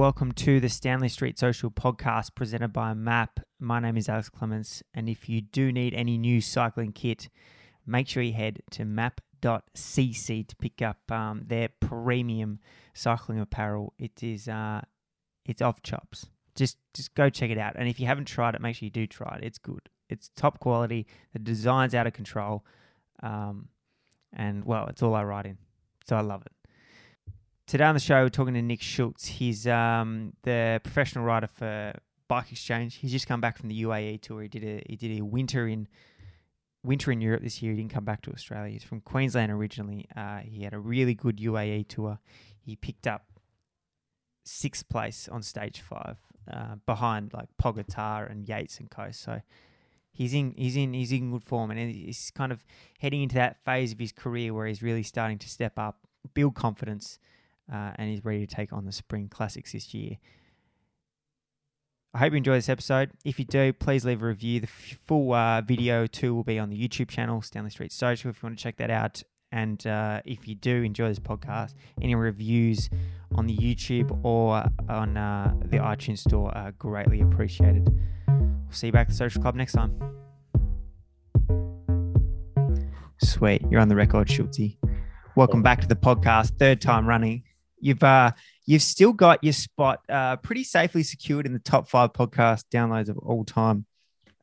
welcome to the Stanley Street Social podcast presented by MAP. My name is Alex Clements, and if you do need any new cycling kit, make sure you head to map.cc to pick up um, their premium cycling apparel. It is uh, it's off chops. Just just go check it out. And if you haven't tried it, make sure you do try it. It's good. It's top quality. The design's out of control, um, and well, it's all I ride in, so I love it. Today on the show, we're talking to Nick Schultz. He's um, the professional rider for Bike Exchange. He's just come back from the UAE tour. He did a he did a winter in winter in Europe this year. He didn't come back to Australia. He's from Queensland originally. Uh, he had a really good UAE tour. He picked up sixth place on stage five, uh, behind like Pogacar and Yates and Co. So he's in he's in he's in good form, and he's kind of heading into that phase of his career where he's really starting to step up, build confidence uh, and he's ready to take on the Spring Classics this year. I hope you enjoy this episode. If you do, please leave a review. The f- full uh, video too will be on the YouTube channel, Stanley Street Social, if you want to check that out. And uh, if you do enjoy this podcast, any reviews on the YouTube or on uh, the iTunes store are greatly appreciated. We'll see you back at the Social Club next time. Sweet, you're on the record, Schultzy. Welcome back to the podcast, third time running you've uh, you've still got your spot uh, pretty safely secured in the top five podcast downloads of all time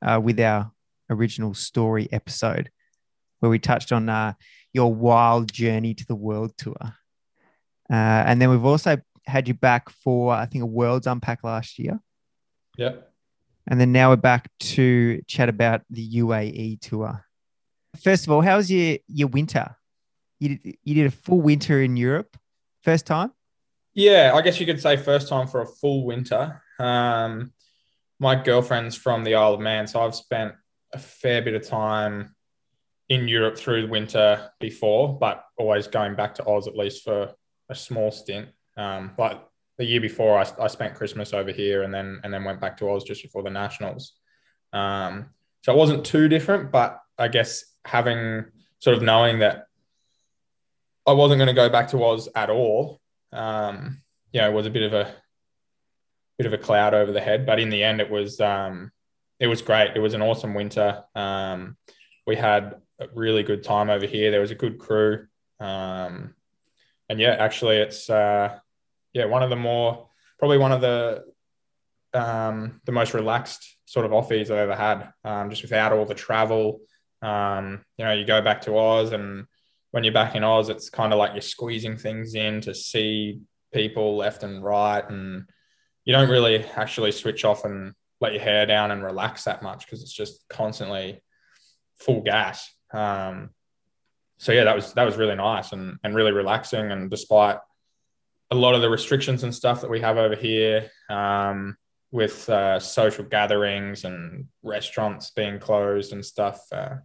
uh, with our original story episode where we touched on uh, your wild journey to the world tour. Uh, and then we've also had you back for, I think, a Worlds Unpack last year. Yeah. And then now we're back to chat about the UAE tour. First of all, how was your, your winter? You you did a full winter in Europe. First time? Yeah, I guess you could say first time for a full winter. Um, my girlfriend's from the Isle of Man, so I've spent a fair bit of time in Europe through the winter before, but always going back to Oz at least for a small stint. Um, like the year before, I, I spent Christmas over here and then and then went back to Oz just before the nationals. Um, so it wasn't too different, but I guess having sort of knowing that I wasn't going to go back to Oz at all. Um, you know, it was a bit of a bit of a cloud over the head, but in the end, it was um, it was great. It was an awesome winter. Um, we had a really good time over here. There was a good crew, um, and yeah, actually, it's uh, yeah one of the more probably one of the um, the most relaxed sort of offies I've ever had. Um, just without all the travel, um, you know, you go back to Oz and when you're back in Oz, it's kind of like you're squeezing things in to see people left and right, and you don't really actually switch off and let your hair down and relax that much because it's just constantly full gas. Um, so yeah, that was that was really nice and and really relaxing. And despite a lot of the restrictions and stuff that we have over here, um, with uh, social gatherings and restaurants being closed and stuff, uh,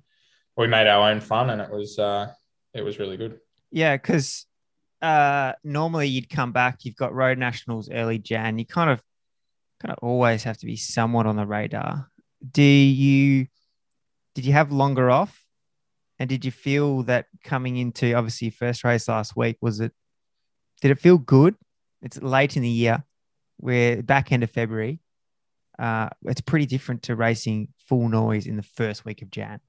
we made our own fun, and it was uh, it was really good. Yeah, because uh, normally you'd come back, you've got road nationals early Jan. You kind of kind of always have to be somewhat on the radar. Do you did you have longer off? And did you feel that coming into obviously first race last week, was it did it feel good? It's late in the year. We're back end of February. Uh, it's pretty different to racing full noise in the first week of Jan.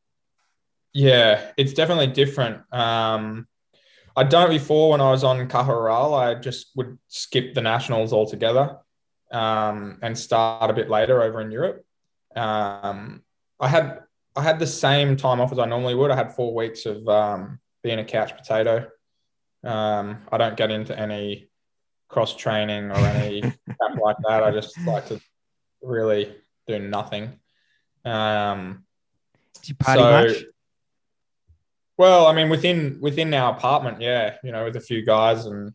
Yeah, it's definitely different. Um, I'd done it before when I was on Caja Rural. I just would skip the nationals altogether um, and start a bit later over in Europe. Um, I had I had the same time off as I normally would. I had four weeks of um, being a couch potato. Um, I don't get into any cross training or any stuff like that. I just like to really do nothing. Um, Did you party so, much? Well, I mean, within within our apartment, yeah, you know, with a few guys, and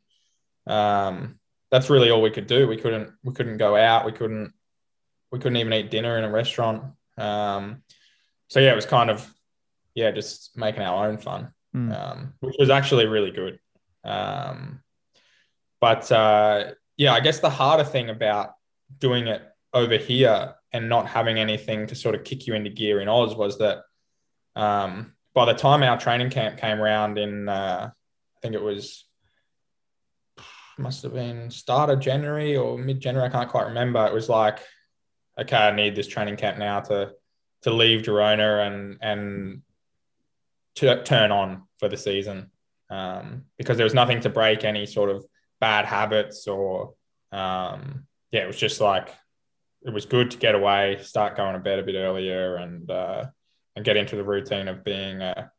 um, that's really all we could do. We couldn't we couldn't go out. We couldn't we couldn't even eat dinner in a restaurant. Um, so yeah, it was kind of yeah, just making our own fun, mm. um, which was actually really good. Um, but uh, yeah, I guess the harder thing about doing it over here and not having anything to sort of kick you into gear in Oz was that um, by the time our training camp came around in, uh, I think it was must have been start of January or mid January. I can't quite remember. It was like, okay, I need this training camp now to to leave Girona and and to turn on for the season um, because there was nothing to break any sort of bad habits or um, yeah, it was just like it was good to get away, start going to bed a bit earlier, and uh, and get into the routine of being a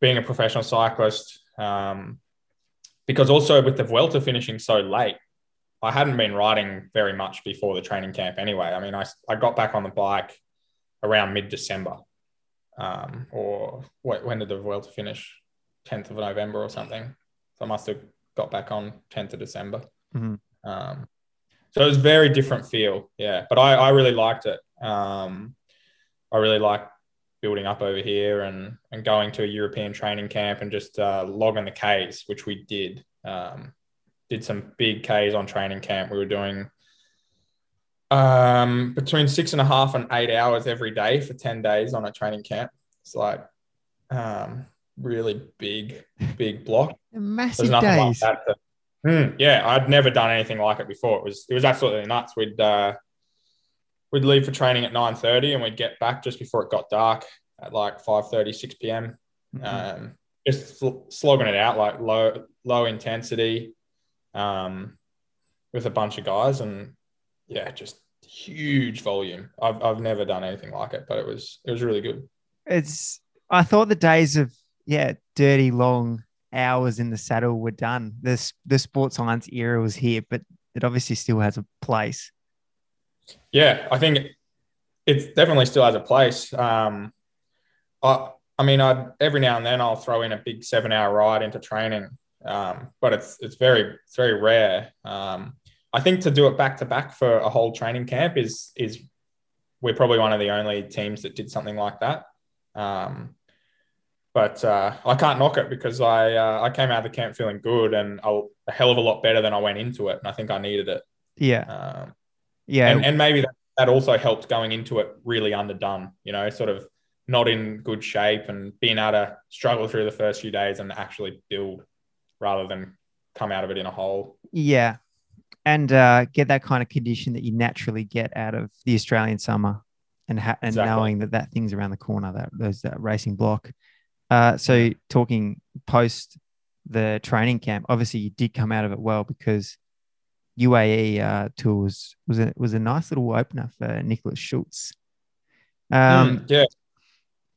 being a professional cyclist. Um, because also with the Vuelta finishing so late, I hadn't been riding very much before the training camp anyway. I mean, I, I got back on the bike around mid December, um, or when did the Vuelta finish? 10th of November or something. So I must have got back on 10th of December. Mm-hmm. Um, so it was very different feel. Yeah. But I, I really liked it. Um, I really liked building up over here and, and going to a European training camp and just uh, logging the Ks, which we did. Um, did some big Ks on training camp. We were doing um, between six and a half and eight hours every day for 10 days on a training camp. It's like um, really big, big block. Massive days. Like to, mm, yeah, I'd never done anything like it before. It was it was absolutely nuts. We'd uh, we'd leave for training at nine thirty, and we'd get back just before it got dark at like 5 6 p.m. Mm-hmm. Um, just slogging it out like low low intensity, um, with a bunch of guys, and yeah, just huge volume. I've I've never done anything like it, but it was it was really good. It's I thought the days of yeah, dirty long hours in the saddle were done. This, the sports science era was here, but it obviously still has a place. Yeah, I think it definitely still has a place. Um, I I mean, I every now and then I'll throw in a big seven hour ride into training, um, but it's it's very it's very rare. Um, I think to do it back to back for a whole training camp is is we're probably one of the only teams that did something like that. Um, but uh, I can't knock it because I uh, I came out of the camp feeling good and a, a, hell of a lot better than I went into it, and I think I needed it. Yeah, um, yeah, and, and maybe that, that also helped going into it really underdone. You know, sort of not in good shape and being able to struggle through the first few days and actually build rather than come out of it in a hole. Yeah, and uh, get that kind of condition that you naturally get out of the Australian summer, and ha- and exactly. knowing that that thing's around the corner, that there's that racing block. Uh, so talking post the training camp, obviously you did come out of it well because UAE uh, was was a, was a nice little opener for Nicholas Schultz. Um, mm, yeah,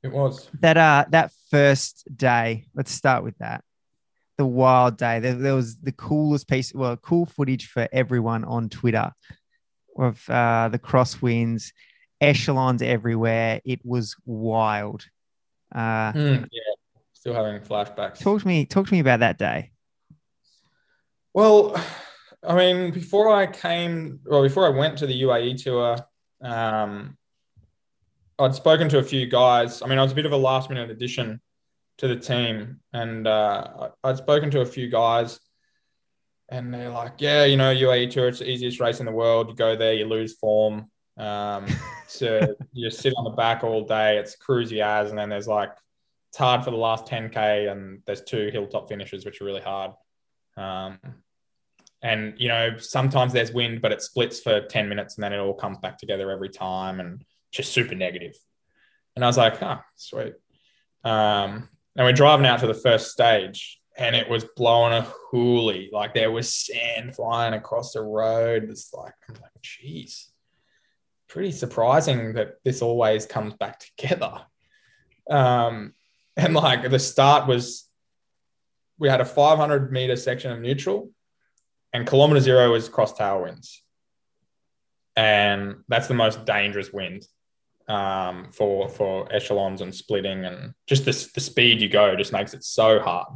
it was that uh that first day. Let's start with that. The wild day. There, there was the coolest piece. Well, cool footage for everyone on Twitter of uh, the crosswinds, echelons everywhere. It was wild. Uh, mm, yeah, still having flashbacks. Talk to me. Talk to me about that day. Well, I mean, before I came, well, before I went to the UAE tour, um, I'd spoken to a few guys. I mean, I was a bit of a last minute addition to the team, and uh, I'd spoken to a few guys, and they're like, "Yeah, you know, UAE tour, it's the easiest race in the world. You go there, you lose form, um, so you just sit on the back all day. It's cruisy as, and then there's like it's hard for the last 10k, and there's two hilltop finishes which are really hard. Um, and you know sometimes there's wind, but it splits for 10 minutes, and then it all comes back together every time, and just super negative. And I was like, ah, oh, sweet. Um, and we're driving out to the first stage, and it was blowing a hoolie. Like there was sand flying across the road. It's like, I'm like, jeez pretty surprising that this always comes back together. Um, and like the start was, we had a 500 meter section of neutral, and kilometer zero is cross tailwinds. And that's the most dangerous wind um, for for echelons and splitting, and just the, the speed you go just makes it so hard.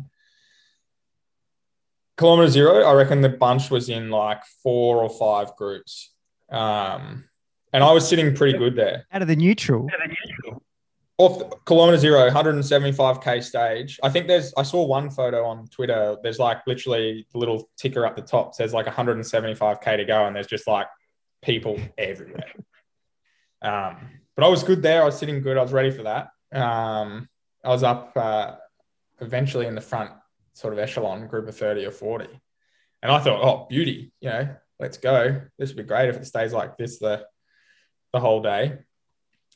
Kilometer zero, I reckon the bunch was in like four or five groups. Um, and I was sitting pretty good there. Out of the neutral. Off the, kilometer zero, 175k stage. I think there's. I saw one photo on Twitter. There's like literally the little ticker up the top says like 175k to go, and there's just like people everywhere. Um, but I was good there. I was sitting good. I was ready for that. Um, I was up uh, eventually in the front sort of echelon, group of 30 or 40. And I thought, oh, beauty, you know, let's go. This would be great if it stays like this the the whole day.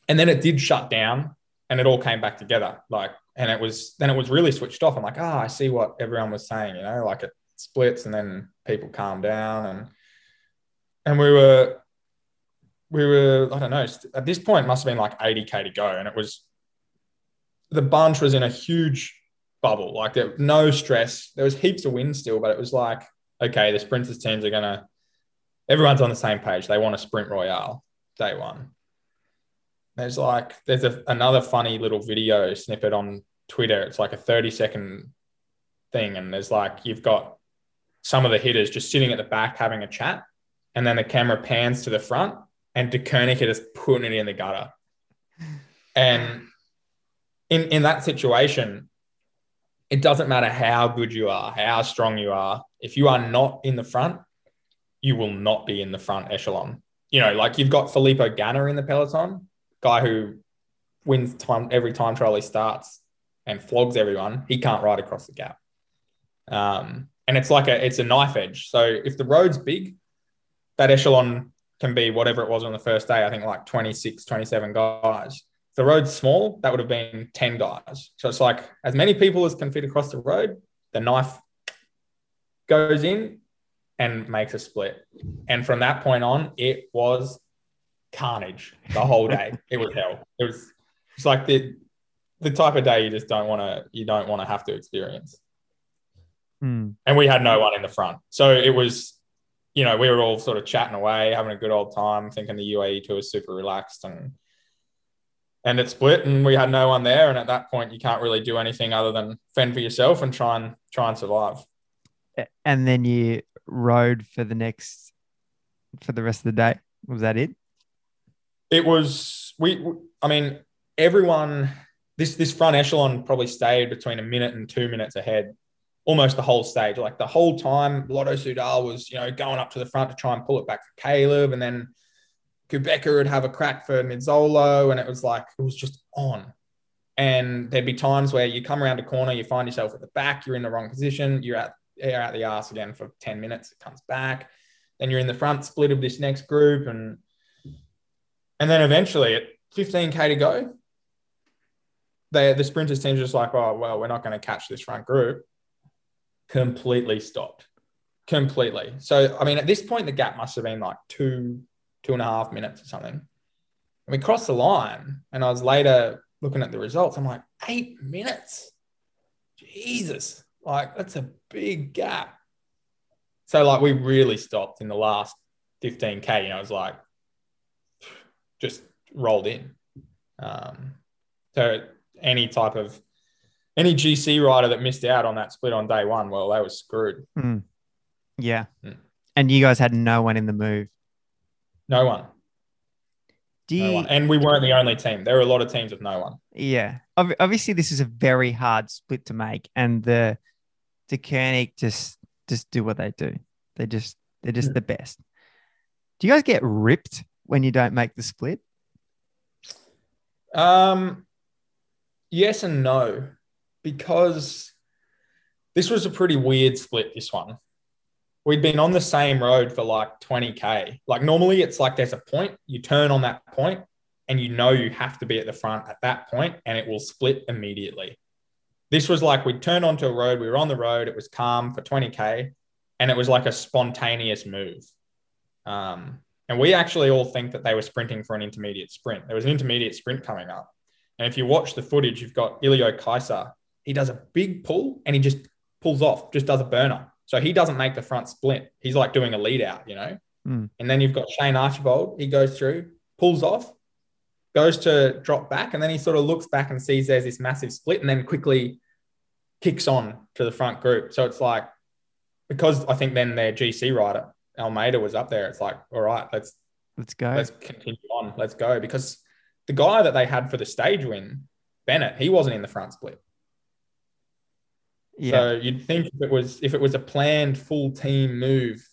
And then it did shut down and it all came back together. Like, and it was then it was really switched off. I'm like, oh, I see what everyone was saying, you know, like it splits and then people calm down and and we were we were, I don't know, at this point, must have been like 80K to go. And it was, the bunch was in a huge bubble. Like there no stress. There was heaps of wind still, but it was like, okay, the sprinters teams are to, everyone's on the same page. They want a sprint royale day one. There's like, there's a, another funny little video snippet on Twitter. It's like a 30 second thing. And there's like, you've got some of the hitters just sitting at the back having a chat. And then the camera pans to the front and De had just putting it in the gutter. And in, in that situation, it doesn't matter how good you are, how strong you are. If you are not in the front, you will not be in the front echelon. You know, like you've got Filippo Ganna in the peloton, guy who wins time every time Charlie starts and flogs everyone. He can't ride across the gap. Um, and it's like a it's a knife edge. So if the road's big, that echelon can be whatever it was on the first day. I think like 26, 27 guys. If the road's small, that would have been 10 guys. So it's like as many people as can fit across the road, the knife goes in and makes a split. And from that point on, it was carnage the whole day. it was hell. It was it's like the the type of day you just don't want to you don't want to have to experience. Mm. And we had no one in the front. So it was you know, we were all sort of chatting away, having a good old time, thinking the UAE tour was super relaxed and and it split and we had no one there. And at that point you can't really do anything other than fend for yourself and try and try and survive. And then you rode for the next for the rest of the day. Was that it? It was we I mean, everyone this this front echelon probably stayed between a minute and two minutes ahead almost the whole stage. Like the whole time, Lotto Soudal was, you know, going up to the front to try and pull it back for Caleb. And then Qhubeka would have a crack for Nizzolo, And it was like, it was just on. And there'd be times where you come around a corner, you find yourself at the back, you're in the wrong position, you're at, you're at the ass again for 10 minutes, it comes back. Then you're in the front split of this next group. And and then eventually at 15K to go, they, the sprinters team's just like, oh, well, we're not going to catch this front group completely stopped. Completely. So, I mean, at this point, the gap must have been like two, two and a half minutes or something. And we crossed the line, and I was later looking at the results. I'm like, eight minutes. Jesus. Like, that's a big gap. So, like, we really stopped in the last 15K. You know, it was like just rolled in. Um, so, any type of any GC rider that missed out on that split on day one, well, they were screwed. Mm. Yeah. Mm. And you guys had no one in the move. No one. Do you, no one. And we weren't the only team. There were a lot of teams with no one. Yeah. Obviously, this is a very hard split to make, and the the Koenig just just do what they do. They just they're just Mm. the best. Do you guys get ripped when you don't make the split? Um, yes and no, because this was a pretty weird split. This one, we'd been on the same road for like 20k. Like normally, it's like there's a point, you turn on that point, and you know you have to be at the front at that point, and it will split immediately. This was like we'd turn onto a road, we were on the road, it was calm for 20k, and it was like a spontaneous move. Um, and we actually all think that they were sprinting for an intermediate sprint. There was an intermediate sprint coming up. And if you watch the footage, you've got Iljo Keisse. He does a big pull and he just pulls off, just does a burner. So he doesn't make the front split. He's like doing a lead out, you know? Mm. And then you've got Shane Archbold. He goes through, pulls off, goes to drop back, and then he sort of looks back and sees there's this massive split and then quickly kicks on to the front group. So it's like, because I think then their GC rider, Almeida, was up there, it's like, all right, let's Let's go. let's continue on. Let's go. Because the guy that they had for the stage win, Bennett, he wasn't in the front split. yeah. So you'd think if it was if it was a planned full team move,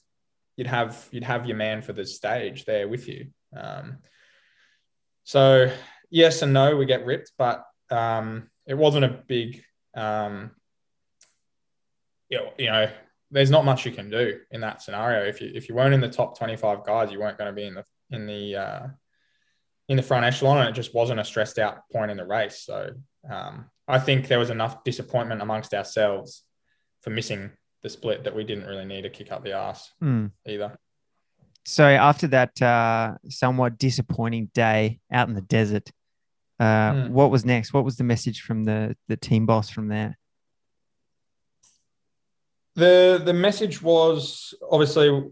you'd have you'd have your man for the stage there with you. Um, so yes and no, we get ripped, but um, it wasn't a big um, you know, you know there's not much you can do in that scenario. If you if you weren't in the top 25 guys, you weren't going to be in the in the uh, in the front echelon, and it just wasn't a stressed out point in the race. So um, I think there was enough disappointment amongst ourselves for missing the split that we didn't really need to kick up the ass Mm. either. So after that uh, somewhat disappointing day out in the desert, uh, Mm. what was next? What was the message from the the team boss from there? The the message was obviously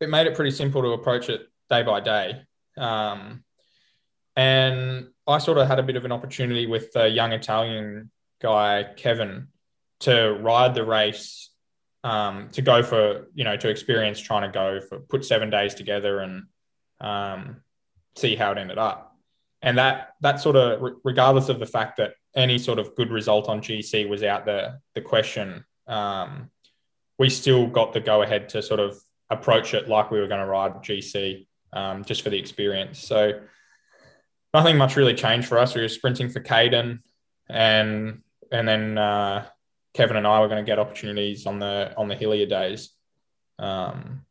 it made it pretty simple to approach it day by day. Um, and I sort of had a bit of an opportunity with the young Italian guy, Kevin, to ride the race, um, to go for, you know, to experience trying to go for, put seven days together and um, see how it ended up. And that, that sort of, regardless of the fact that any sort of good result on GC was out the, the question, um, we still got the go ahead to sort of approach it like we were going to ride GC um, just for the experience. So nothing much really changed for us. We were sprinting for Kaden, and and then uh, Kevin and I were going to get opportunities on the on the hillier days. Um,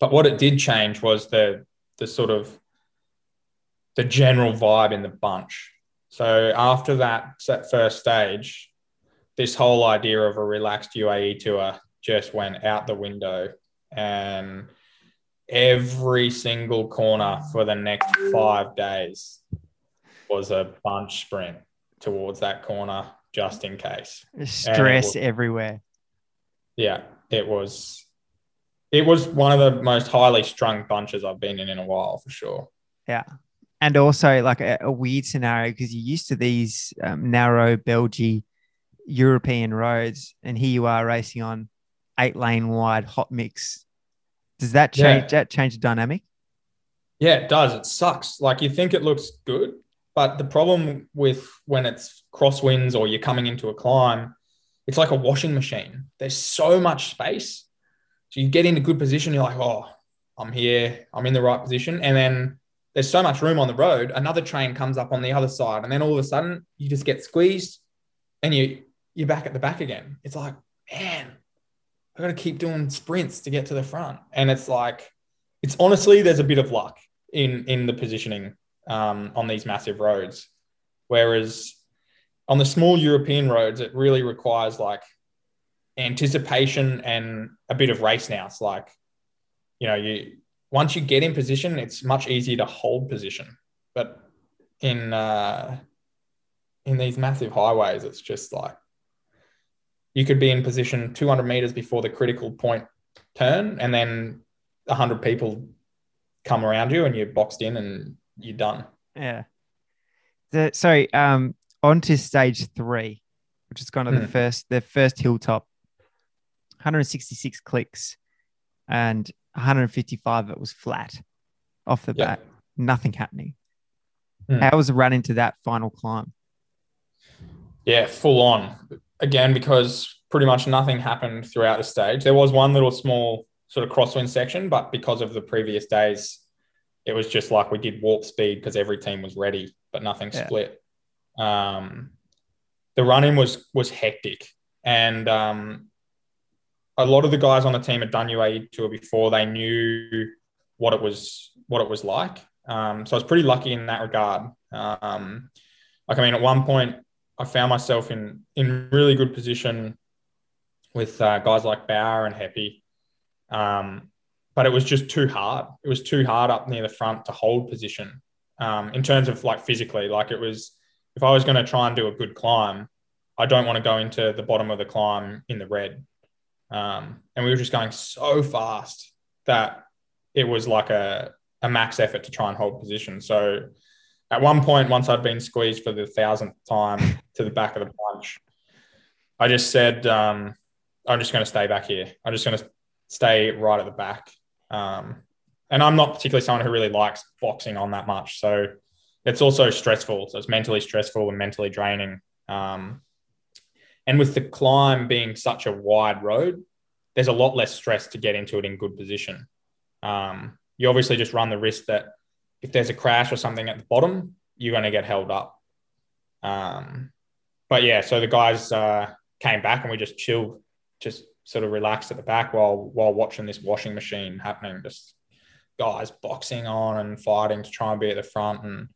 but what it did change was the the sort of the general vibe in the bunch. So after that that first stage, this whole idea of a relaxed UAE tour just went out the window and every single corner for the next five days was a bunch sprint towards that corner just in case. Stress was- everywhere. Yeah, it was it was one of the most highly strung bunches I've been in in a while for sure. Yeah. And also like a, a weird scenario because you're used to these um, narrow Belgian European roads, and here you are racing on eight lane wide hot mix. Does that Yeah. change? That change the dynamic? Yeah, it does. It sucks. Like you think it looks good, but the problem with when it's crosswinds or you're coming into a climb, it's like a washing machine. There's so much space. So you get into good position, you're like, oh, I'm here, I'm in the right position. And then there's so much room on the road, another train comes up on the other side. And then all of a sudden you just get squeezed and you you're back at the back again. It's like, man, I gotta keep doing sprints to get to the front. And it's like, it's honestly there's a bit of luck in in the positioning um, on these massive roads, whereas on the small European roads it really requires like anticipation and a bit of race now. It's like, you know, you once you get in position, it's much easier to hold position. But in uh, in these massive highways, it's just like you could be in position 200 meters before the critical point turn, and then 100 people come around you, and you're boxed in, and you're done. Yeah. The, sorry. Um, on to stage three, which is kind of the Hmm. first the first hilltop. 166 clicks, and 155 it was flat off the Yeah. bat. Nothing happening. Hmm. How was the run into that final climb? Yeah, full on. Again, because pretty much nothing happened throughout the stage. There was one little small sort of crosswind section, but because of the previous days, it was just like we did warp speed because every team was ready, but nothing Yeah. split. Um, the running was was hectic, and um, a lot of the guys on the team had done UAE tour before. They knew what it was what it was like. Um, so I was pretty lucky in that regard. Um, like I mean, at one point, I found myself in in really good position with uh, guys like Bauer and Happy, Um, but it was just too hard. It was too hard up near the front to hold position um, in terms of like physically. Like it was, if I was going to try and do a good climb, I don't want to go into the bottom of the climb in the red. Um, and we were just going so fast that it was like a, a max effort to try and hold position. So at one point, once I'd been squeezed for the thousandth time to the back of the bunch, I just said, um, I'm just going to stay back here. I'm just going to stay right at the back. Um, and I'm not particularly someone who really likes boxing on that much. So it's also stressful. So it's mentally stressful and mentally draining. Um, and with the climb being such a wide road, there's a lot less stress to get into it in good position. Um, you obviously just run the risk that if there's a crash or something at the bottom, you're going to get held up. Um, but yeah, so the guys uh, came back and we just chilled, just sort of relaxed at the back while while watching this washing machine happening. Just guys boxing on and fighting to try and be at the front. And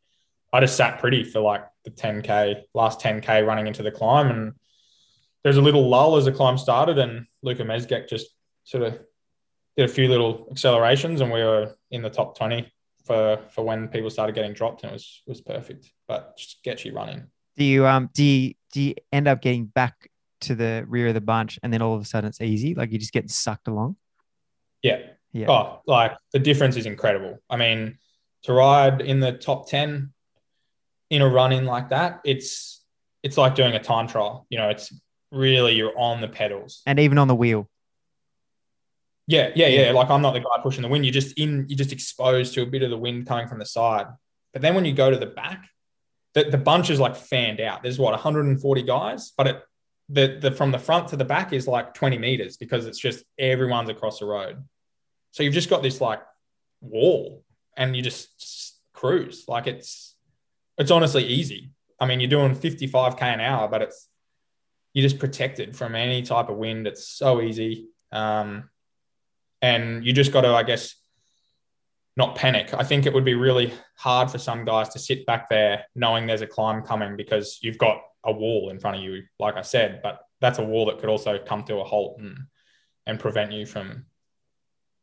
I just sat pretty for like the 10K, last 10K running into the climb. And there's a little lull as the climb started, and Luka Mezgec just sort of did a few little accelerations, and we were in the top 20 for for when people started getting dropped, and it was was perfect. But just get you running. Do you um do you do you end up getting back to the rear of the bunch, and then all of a sudden it's easy, like you're just getting sucked along? Yeah, Yeah. Oh, like the difference is incredible. I mean, to ride in the top 10 in a run in like that, it's it's like doing a time trial. You know, it's really you're on the pedals. And even on the wheel. Yeah, yeah, Yeah. Like I'm not the guy pushing the wind. You're just in, you're just exposed to a bit of the wind coming from the side. But then when you go to the back, the, the bunch is like fanned out. There's what 140 guys, but it the, the from the front to the back is like 20 meters because it's just everyone's across the road. So you've just got this like wall and you just cruise. Like it's it's honestly easy. I mean, you're doing 55k an hour, but it's you're just protected from any type of wind. It's so easy. Um, and you just got to, I guess, not panic. I think it would be really hard for some guys to sit back there knowing there's a climb coming because you've got a wall in front of you, like I said, but that's a wall that could also come to a halt and, and prevent you from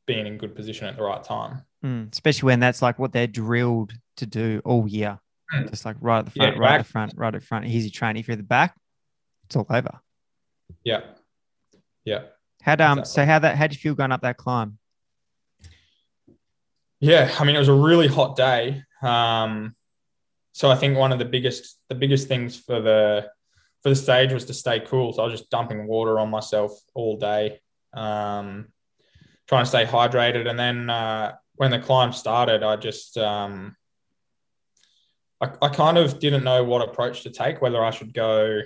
being in good position at the right time. Mm, especially when that's like what they're drilled to do all year. Mm. Just like right at the Yeah, front, right at the front, right at the front. Here's your train. If you're at the back, it's all over. Yeah. Yeah. How'd um so how that how'd you feel going up that climb? Yeah, I mean it was a really hot day. Um, so I think one of the biggest the biggest things for the for the stage was to stay cool. So I was just dumping water on myself all day, um, trying to stay hydrated. And then uh, when the climb started, I just um, I, I kind of didn't know what approach to take. Whether I should go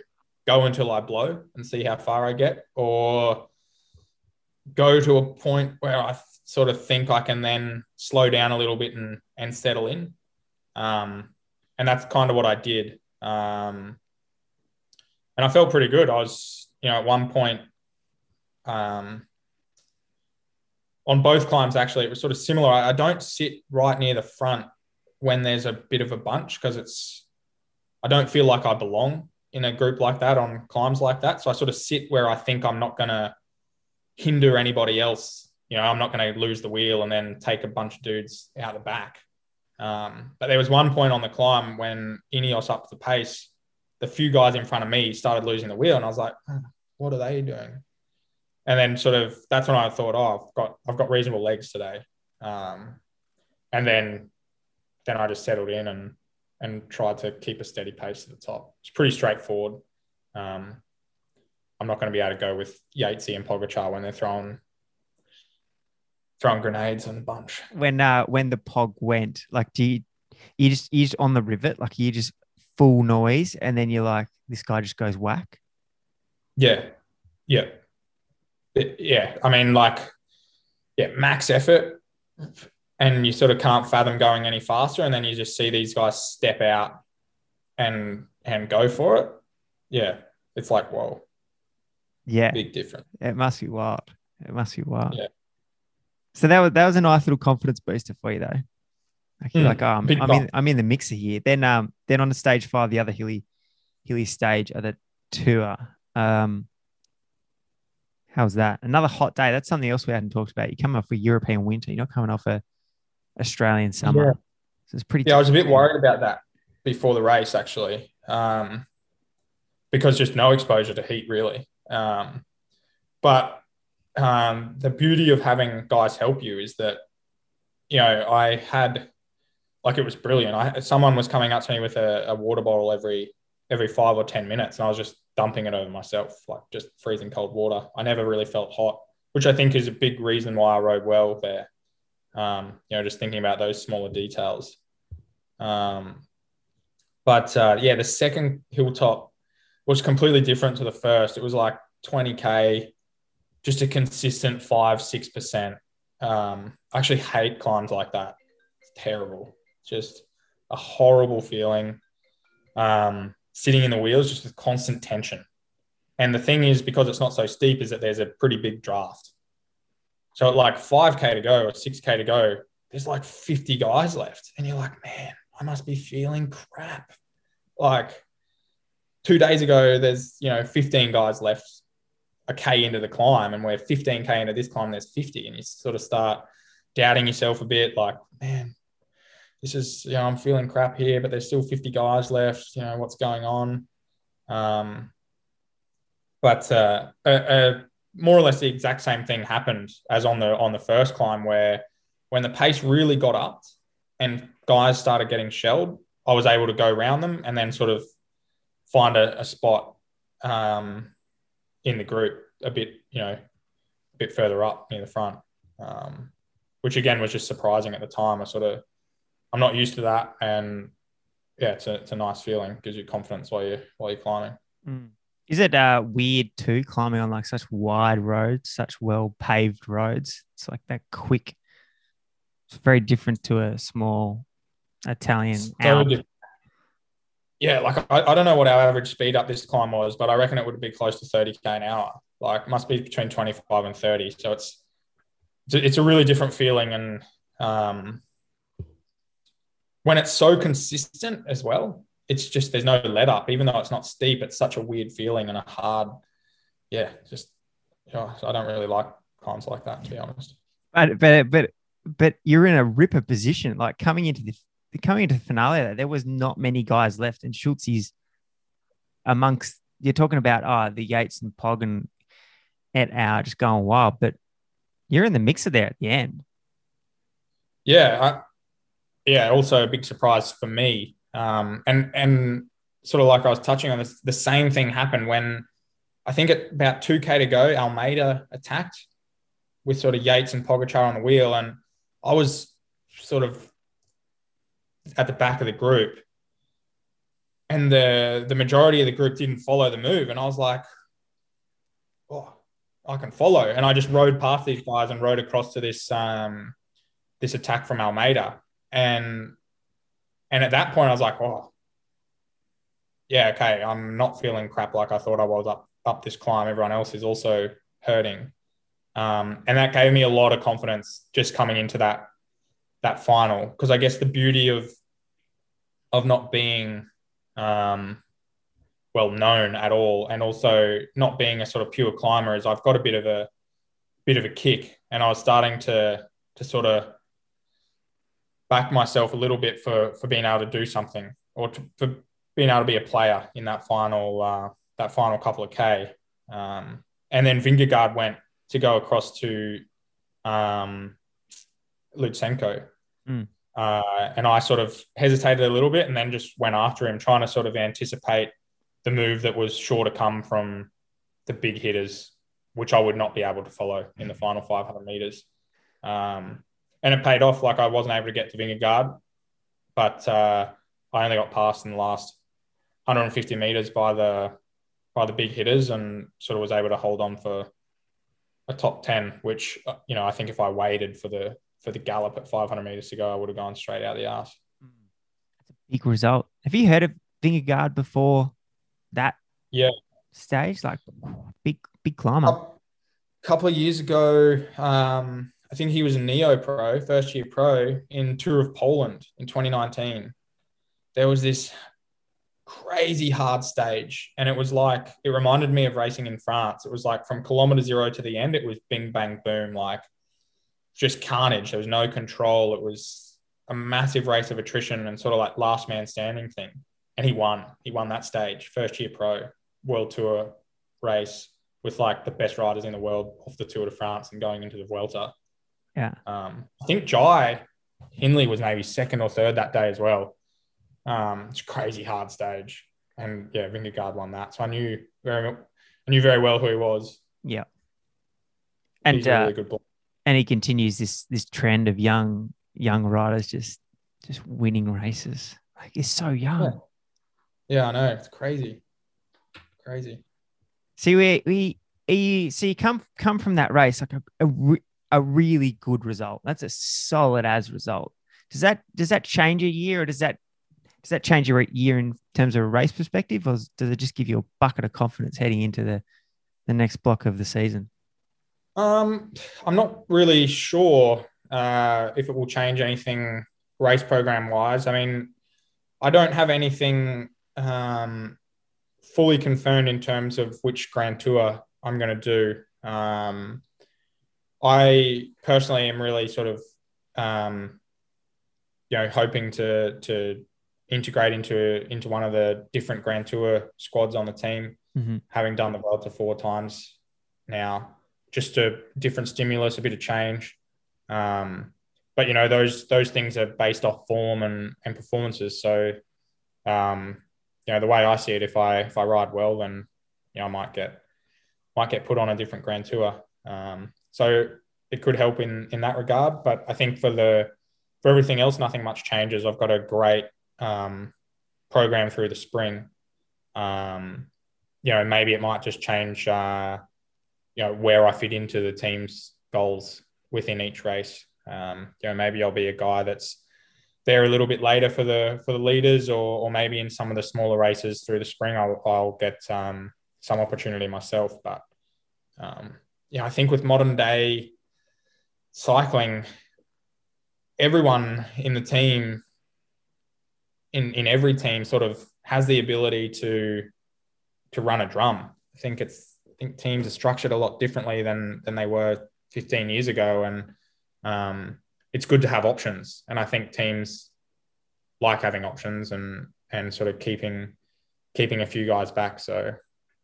go until I blow and see how far I get, or go to a point where I sort of think I can then slow down a little bit and and settle in. Um, and that's kind of what I did. Um, and I felt pretty good. I was, you know, at one point, um, on both climbs, actually, it was sort of similar. I, I don't sit right near the front when there's a bit of a bunch because it's, I don't feel like I belong in a group like that on climbs like that. So I sort of sit where I think I'm not going to hinder anybody else. You know, I'm not going to lose the wheel and then take a bunch of dudes out the back. Um, but there was one point on the climb when Ineos upped the pace, the few guys in front of me started losing the wheel, and I was like, "Oh, "What are they doing?" And then sort of that's when I thought, "Oh, I've got I've got reasonable legs today," um, and then then I just settled in and and tried to keep a steady pace at the top. It's pretty straightforward. Um, I'm not going to be able to go with Yatesy and Pogacar when they're throwing throwing grenades on a bunch. When uh when the pog went, like do you you just you just on the rivet, like you just full noise, and then you're like, this guy just goes whack. Yeah. Yeah. It- yeah. I mean, like, yeah, max effort. And you sort of can't fathom going any faster. And then you just see these guys step out and and go for it. Yeah. It's like, whoa, Yeah, big difference. it must be wild. It must be wild. Yeah. So that was that was a nice little confidence booster for you though. Like you're Mm, like, oh, I'm, I'm in I'm in the mixer here. Then um then on the stage five, the other hilly hilly stage of the tour. Um how's that? Another hot day. That's something else we hadn't talked about. You're coming off a European winter. You're not coming off a Australian summer. Yeah. So it's pretty Yeah, I was a bit worried about that before the race, actually, um, because just no exposure to heat, really. Um, but um, the beauty of having guys help you is that, you know, I had, like, it was brilliant. I someone was coming up to me with a, a water bottle every every five or ten minutes, and I was just dumping it over myself, like just freezing cold water. I never really felt hot, which I think is a big reason why I rode well there. Um, you know, just thinking about those smaller details. Um, but uh, yeah, the second hilltop was completely different to the first. It was like 20k, just a consistent five six percent. Um, I actually hate climbs like that. It's terrible. Just a horrible feeling. Um, sitting in the wheels just with constant tension, And the thing is, because it's not so steep, is that there's a pretty big draft. So at like 5K to go or 6K to go, there's like 50 guys left. And you're like, man, I must be feeling crap. Like two days ago, there's, you know, 15 guys left a K into the climb. And we're 15K into this climb, there's 50. And you sort of start doubting yourself a bit like, man, this is, you know, I'm feeling crap here, but there's still 50 guys left. You know, what's going on? Um, but uh, a, a, more or less the exact same thing happened as on the on the first climb, where when the pace really got up and guys started getting shelled, I was able to go around them and then sort of find a, a spot um, in the group a bit, you know, a bit further up near the front, um, which again was just surprising at the time. I sort of I'm not used to that, and yeah, it's a it's a nice feeling. Gives you confidence while you while you're climbing. Mm. Is it uh, weird too climbing on like such wide roads, such well paved roads? It's like that quick. It's very different to a small Italian. So yeah, like I, I don't know what our average speed up this climb was, but I reckon it would be close to 30k an hour. Like must be between 25 and 30. So it's it's a, really different feeling, and um, when it's so consistent as well, it's just there's no let up, even though it's not steep. It's such a weird feeling and a hard, yeah, just you know, I don't really like climbs like that to be honest. But but but but you're in a ripper position, like coming into the coming into the finale. There was not many guys left, and Schultz is amongst. You're talking about oh the Yates and Pog and et al. just going wild, but you're in the mixer there at the end. Yeah, yeah, also a big surprise for me. Um, and and sort of like I was touching on this, the same thing happened when I think at about two k to go, Almeida attacked with sort of Yates and Pogačar on the wheel, and I was sort of at the back of the group, and the the majority of the group didn't follow the move, and I was like, oh, I can follow, and I just rode past these guys and rode across to this um this attack from Almeida. And and at that point, I was like, oh, yeah, okay, I'm not feeling crap like I thought I was up up this climb. Everyone else is also hurting, um, and that gave me a lot of confidence just coming into that that final because I guess the beauty of of not being um, well known at all, and also not being a sort of pure climber is I've got a bit of a bit of a kick, and I was starting to to sort of back myself a little bit for for being able to do something or to, for being able to be a player in that final uh, that final couple of k. Um, and then Vingegaard went to go across to um, Lutsenko. Mm. Uh, and I sort of hesitated a little bit and then just went after him, trying to sort of anticipate the move that was sure to come from the big hitters, which I would not be able to follow in the final 500 meters. Um, and it paid off. Like I wasn't able to get to Vingegaard, but uh, I only got past in the last 150 meters by the by the big hitters, and sort of was able to hold on for a top 10. Which uh, you know I think if I waited for the for the gallop at 500 meters to go, I would have gone straight out the ass. That's a big result. Have you heard of Vingegaard before that? Yeah. Stage like big big climber. A couple of years ago, um, I think he was a neo pro, first year pro in Tour of Poland in 2019. There was this crazy hard stage. And it was like, it reminded me of racing in France. It was like from kilometer zero to the end, it was bing, bang, boom, like just carnage. There was no control. It was a massive race of attrition and sort of like last man standing thing. And he won. He won that stage, first year pro, world tour race with like the best riders in the world off the Tour de France and going into the Vuelta. Yeah. Um, I think Jai Hindley was maybe second or third that day as well. Um, it's crazy hard stage, and yeah, Vingegaard won that. So I knew very, I knew very well who he was. Yeah. And uh, really and he continues this this trend of young young riders just just winning races. Like he's so young. Yeah, yeah I know. It's crazy, crazy. See, we we you, so you come come from that race like a, a, a really good result. That's a solid as result. Does that does that change a year or does that does that change your year in terms of a race perspective, or does it just give you a bucket of confidence heading into the the next block of the season? Um, I'm not really sure uh, if it will change anything race program wise. I mean, I don't have anything um, fully confirmed in terms of which Grand Tour I'm going to do. Um, I personally am really sort of, um, you know, hoping to to integrate into into one of the different Grand Tour squads on the team, mm-hmm. having done the Vuelta four times now, just a different stimulus, a bit of change. Um, but you know, those those things are based off form and and performances. So, um, you know, the way I see it, if I if I ride well, then you know, I might get might get put on a different Grand Tour. Um, so it could help in in that regard. But I think for the for everything else, nothing much changes. I've got a great um, program through the spring. Um, you know, maybe it might just change. Uh, you know where I fit into the team's goals within each race. Um, you know, maybe I'll be a guy that's there a little bit later for the for the leaders, or or maybe in some of the smaller races through the spring, I'll I'll get um, some opportunity myself. But um, yeah, I think with modern day cycling, everyone in the team, in in every team, sort of has the ability to to run a drum. I think it's think teams are structured a lot differently than than they were 15 years ago, and um, it's good to have options. And I think teams like having options and and sort of keeping keeping a few guys back. So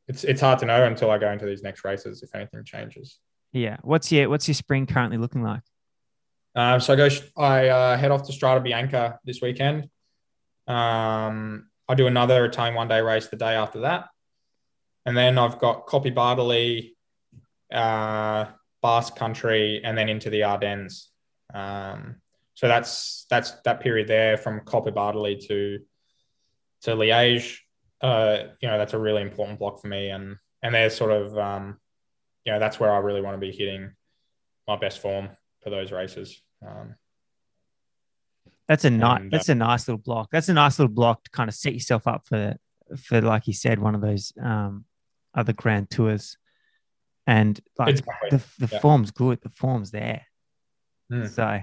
it's it's hard to know until I go into these next races if anything changes. Yeah. What's your what's your spring currently looking like? Um, so I go. I uh, head off to Strade Bianche this weekend. Um, I do another Italian one day race the day after that, and then I've got Coppi Bartali, uh, Basque Country, and then into the Ardennes. Um, so that's that's that period there from Coppi Bartali to to Liège. Uh, you know, that's a really important block for me, and and there's sort of um, you know that's where I really want to be hitting my best form for those races. Um, that's a nice. Uh, that's a nice little block. That's a nice little block to kind of set yourself up for for like you said, one of those um, other grand tours. And like exactly. the, the yeah. form's good. The form's there. Mm. So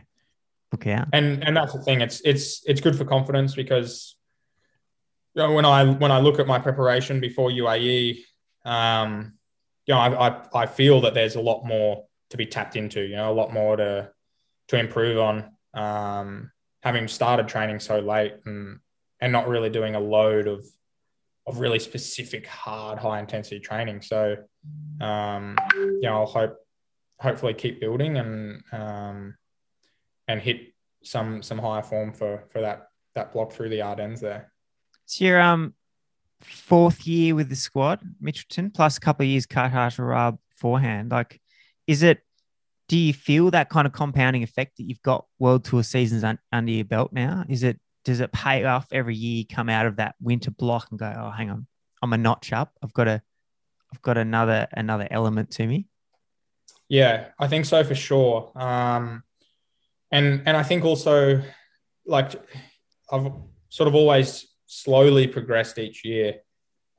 look out. And and that's the thing. It's it's it's good for confidence because you know when I when I look at my preparation before UAE, um, you know, I, I, I feel that there's a lot more to be tapped into, you know, a lot more to, to improve on. Um, having started training so late and, and not really doing a load of, of really specific, hard, high intensity training. So, um, you know, I'll hope, hopefully keep building and, um, and hit some, some higher form for, for that, that block through the Ardennes there. So you're, um, fourth year with the squad, Mitchelton, plus a couple of years Caja beforehand. Like, is it? Do you feel that kind of compounding effect that you've got World Tour seasons un- under your belt now? Is it? Does it pay off every year? Come out of that winter block and go, "Oh, hang on, I'm a notch up. I've got a, I've got another another element to me." Yeah, I think so for sure. Um, and and I think also, like, I've sort of always slowly progressed each year.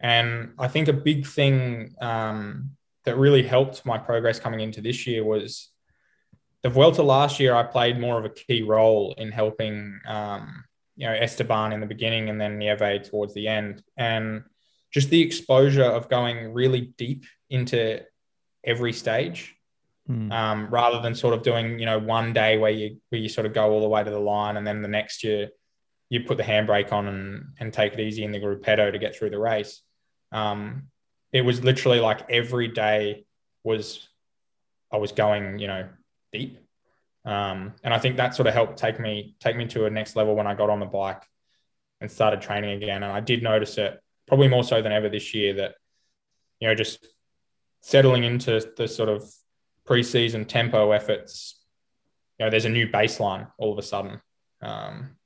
And I think a big thing um, that really helped my progress coming into this year was the Vuelta last year. I played more of a key role in helping, um, you know, Esteban in the beginning and then Nieve towards the end. And just the exposure of going really deep into every stage mm. um, rather than sort of doing, you know, one day where you, where you sort of go all the way to the line and then the next year you put the handbrake on and, and take it easy in the gruppetto to get through the race. Um, it was literally like every day was I was going, you know, deep. Um, and I think that sort of helped take me take me to a next level when I got on the bike and started training again. And I did notice it probably more so than ever this year that, you know, just settling into the sort of preseason tempo efforts, you know, there's a new baseline all of a sudden. Um,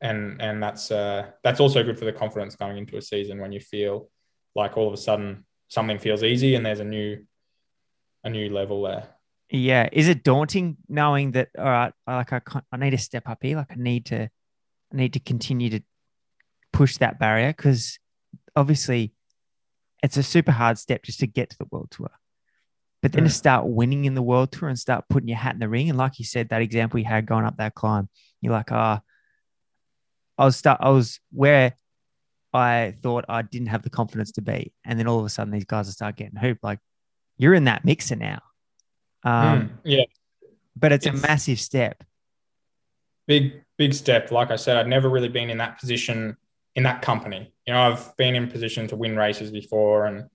and and that's uh, that's also good for the confidence going into a season when you feel like all of a sudden something feels easy and there's a new a new level there. Yeah, is it daunting knowing that all right, like I I need to step up here, like I need to I need to continue to push that barrier because obviously it's a super hard step just to get to the world tour. But then to Mm. start winning in the world tour and start putting your hat in the ring, and like you said, that example you had going up that climb, you're like, ah, I was start, I was where I thought I didn't have the confidence to be, and then all of a sudden these guys will start getting hooped. Like you're in that mixer now, um, Mm, yeah, but it's, It's- a massive step. big big step. Like I said, I'd never really been in that position in that company. You know, I've been in position to win races before and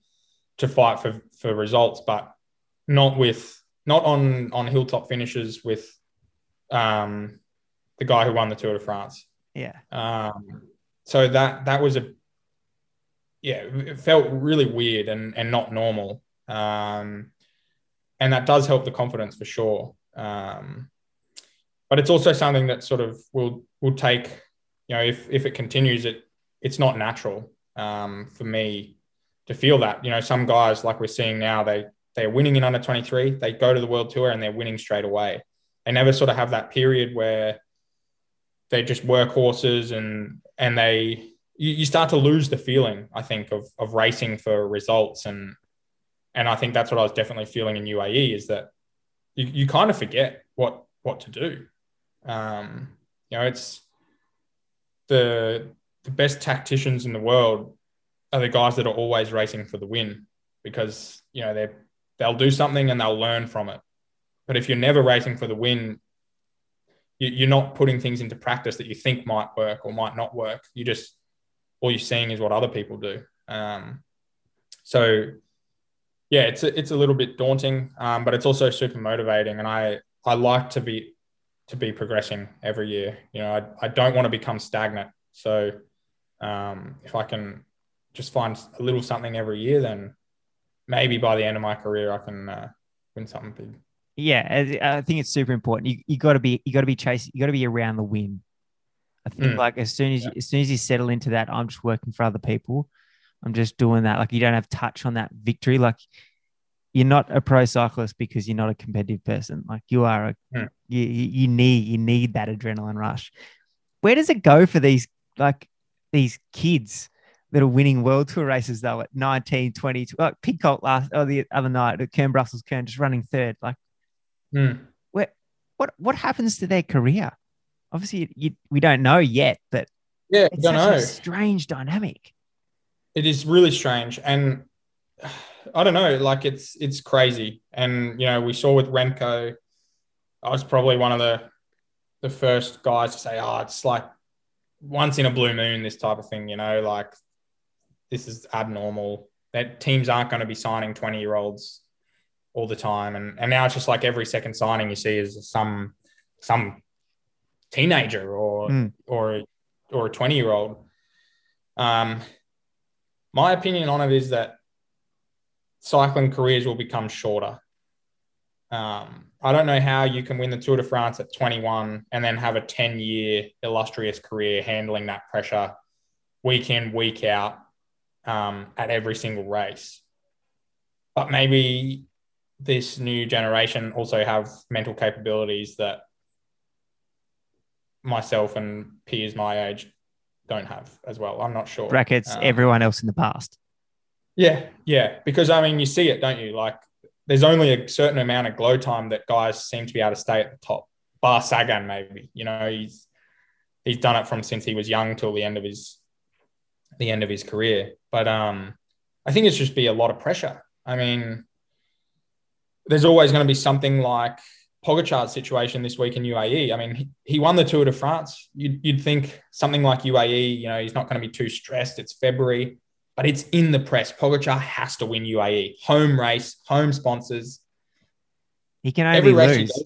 to fight for for results, but not with not on on hilltop finishes with um the guy who won the Tour de France. Yeah, Um, so that that was a yeah, it felt really weird and and not normal. Um, and that does help the confidence for sure. Um, but it's also something that sort of will will take, you know, if if it continues, it it's not natural um, for me to feel that. You know, some guys like we're seeing now, they they're winning in under 23, they go to the world tour and they're winning straight away. They never sort of have that period where they're just work horses and and they you start to lose the feeling i think of of racing for results and and i think that's what i was definitely feeling in uae is that you, you kind of forget what what to do um you know it's the the best tacticians in the world are the guys that are always racing for the win because you know they they'll do something and they'll learn from it but if you're never racing for the win you- you're not putting things into practice that you think might work or might not work. You just all you're seeing is what other people do. Um, so yeah, it's a, it's a little bit daunting, um, but it's also super motivating, and I I like to be to be progressing every year. You know, I, I don't want to become stagnant. So um, if I can just find a little something every year, then maybe by the end of my career I can uh, win something big. yeah. I think it's super important. You you got to be you got to be chasing. You got to be around the win. I think Mm. like as soon as you, as soon as you settle into that, I'm just working for other people. I'm just doing that. Like you don't have touch on that victory. Like you're not a pro cyclist because you're not a competitive person. Like you are a Mm. you, you you need you need that adrenaline rush. Where does it go for these like these kids that are winning world tour races though at 19, 20, like Pidcock last or the other night at Kuurne-Brussels-Kuurne just running third. Like Mm. what what happens to their career? Obviously, you, we don't know yet, but Yeah, it's such know. a strange dynamic. It is really strange. And i don't know like it's it's crazy. And you know we saw with remco i was probably one of the the first guys to say oh it's like once in a blue moon this type of thing you know like this is abnormal. That teams aren't going to be signing 20 year olds all the time. And and now it's just like every second signing you see is some some teenager or Mm. or or a 20 year old um my opinion on it is that cycling careers will become shorter. Um, I don't know how you can win the Tour de France at 21 and then have a 10 year illustrious career handling that pressure week in, week out um, at every single race. But maybe this new generation also have mental capabilities that myself and peers my age don't have as well. I'm not sure. Brackets, Um, everyone else in the past. yeah, yeah. Because I mean, you see it, don't you? Like, there's only a certain amount of glow time that guys seem to be able to stay at the top. Bar Sagan, maybe. You know, he's he's done it from since he was young till the end of his the end of his career. But um, I think it's just be a lot of pressure. I mean, there's always going to be something like Pogacar's situation this week in UAE. I mean, he, won the Tour de France. You'd, you'd think something like UAE, you know, he's not going to be too stressed. It's February but it's in the press. Pogacar has to win UAE. Home race, home sponsors. He can only Every race lose. to.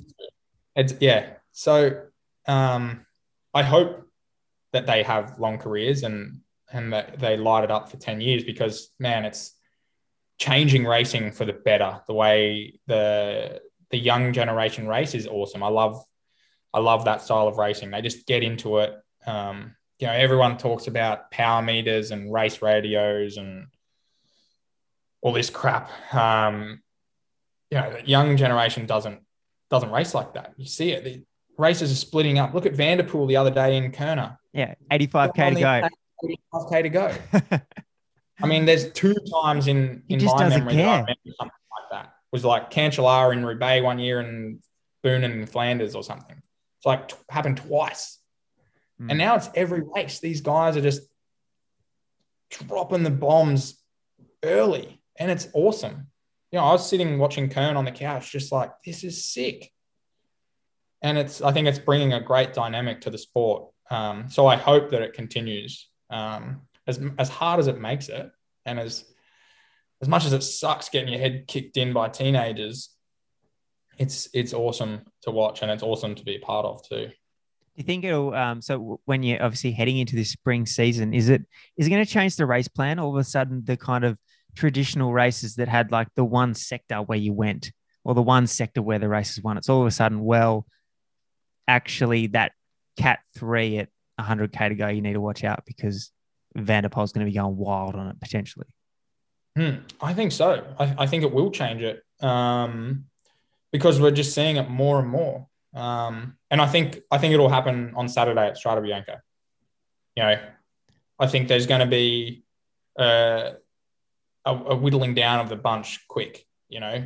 It's yeah. So um, I hope that they have long careers and and that they light it up for 10 years because man, it's changing racing for the better. The way the the young generation race is awesome. I love I love that style of racing. They just get into it. Um, you know, everyone talks about power meters and race radios and all this crap. Um, you know, the young generation doesn't doesn't race like that. You see it. The races are splitting up. Look at Van der Poel the other day in Kuurne. Yeah, 85k to go. attack, 45k to go. I mean, there's two times in He in my memory that I remember something like that. It was like Cancellara in Roubaix one year and Boonen in Flanders or something. It's like t- happened twice. Mm. And now it's every race. These guys are just dropping the bombs early, and it's awesome. You know, I was sitting watching Kuurne on the couch, just like this is sick. And it's, I think it's bringing a great dynamic to the sport. Um, so I hope that it continues. Um, as as hard as it makes it, and as as much as it sucks getting your head kicked in by teenagers, it's it's awesome to watch, and it's awesome to be a part of too. Do you think it'll um so when you're obviously heading into this spring season, is it is it going to change the race plan? All of a sudden, the kind of traditional races that had like the one sector where you went, or the one sector where the race races won, it's all of a sudden, well, actually that cat three at 100k to go, you need to watch out because Van der Poel's going to be going wild on it potentially. Hmm, I think so. I, I think it will change it um, because we're just seeing it more and more. Um, and I think I think it'll happen on Saturday at Strade Bianche. You know, I think there's going to be uh, a, a whittling down of the bunch quick. You know,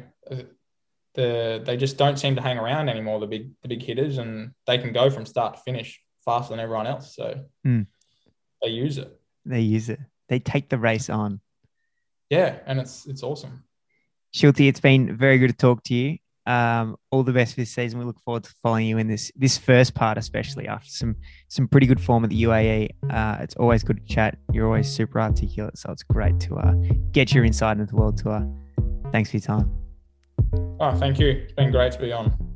the they just don't seem to hang around anymore. The big the big hitters, and they can go from start to finish faster than everyone else. So Hmm. they use it. They use it. They take the race on. Yeah, and it's it's awesome. Shilty, it's been very good to talk to you. Um, all the best for this season. We look forward to following you in this this first part, especially after some some pretty good form at the UAE. Uh, it's always good to chat. You're always super articulate, so it's great to uh, get your insight into the world tour. Thanks for your time. Oh, thank you. It's been great to be on.